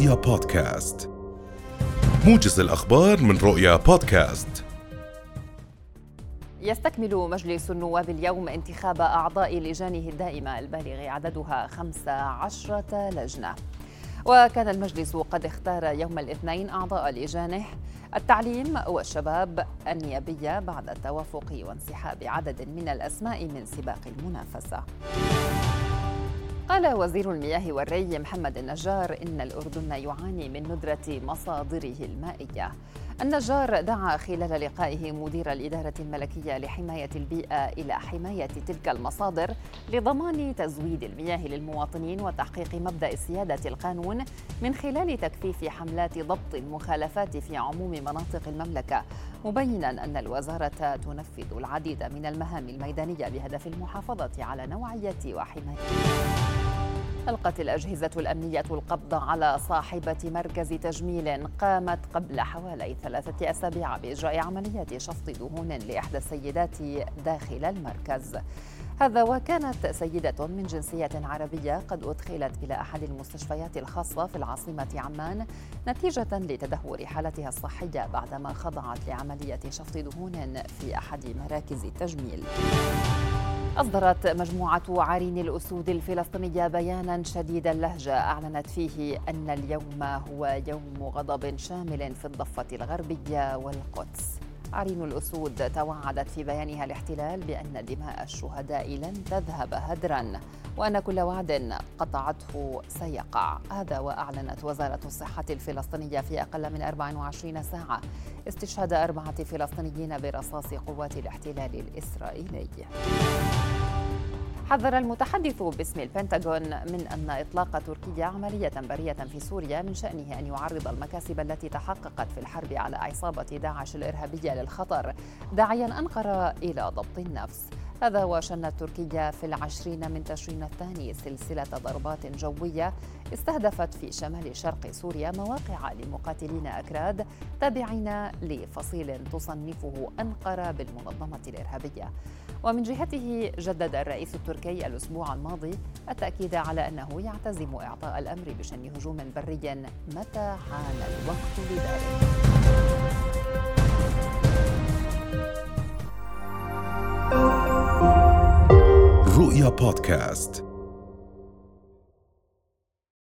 رؤيا بودكاست. موجز الأخبار من رؤيا بودكاست. يستكمل مجلس النواب اليوم انتخاب أعضاء لجانه الدائمة البالغ عددها 15 لجنة. وكان المجلس قد اختار يوم الاثنين أعضاء لجانه التعليم والشباب النيابية بعد التوافق وانسحاب عدد من الأسماء من سباق المنافسة. قال وزير المياه والري محمد النجار إن الأردن يعاني من ندرة مصادره المائية. النجار دعا خلال لقائه مدير الإدارة الملكية لحماية البيئة إلى حماية تلك المصادر لضمان تزويد المياه للمواطنين وتحقيق مبدأ سيادة القانون من خلال تكثيف حملات ضبط المخالفات في عموم مناطق المملكة مبينا أن الوزارة تنفذ العديد من المهام الميدانية بهدف المحافظة على نوعية وحماية. ألقت الأجهزة الأمنية القبض على صاحبة مركز تجميل قامت قبل حوالي ثلاثة أسابيع بإجراء عملية شفط دهون لإحدى السيدات داخل المركز هذا وكانت سيدة من جنسية عربية قد أدخلت إلى أحد المستشفيات الخاصة في العاصمة عمان نتيجة لتدهور حالتها الصحية بعدما خضعت لعملية شفط دهون في أحد مراكز التجميل. أصدرت مجموعة عرين الأسود الفلسطينية بيانا شديد اللهجة. أعلنت فيه أن اليوم هو يوم غضب شامل في الضفة الغربية والقدس. عرين الأسود توعدت في بيانها الاحتلال بأن دماء الشهداء لن تذهب هدرا وأن كل وعد قطعته سيقع. هذا وأعلنت وزارة الصحة الفلسطينية في أقل من 24 ساعة استشهاد أربعة فلسطينيين برصاص قوات الاحتلال الإسرائيلي. حذر المتحدث باسم البنتاغون من أن إطلاق تركيا عملية برية في سوريا من شأنه أن يعرض المكاسب التي تحققت في الحرب على عصابة داعش الإرهابية للخطر داعيا أنقرة إلى ضبط النفس. هذا وشنت تركيا في العشرين من تشرين الثاني سلسلة ضربات جوية استهدفت في شمال شرق سوريا مواقع لمقاتلين أكراد تابعين لفصيل تصنفه أنقرة بالمنظمة الإرهابية. ومن جهته جدد الرئيس التركي الأسبوع الماضي التأكيد على أنه يعتزم إعطاء الأمر بشن هجوم بري متى حان الوقت لذلك. رؤيا بودكاست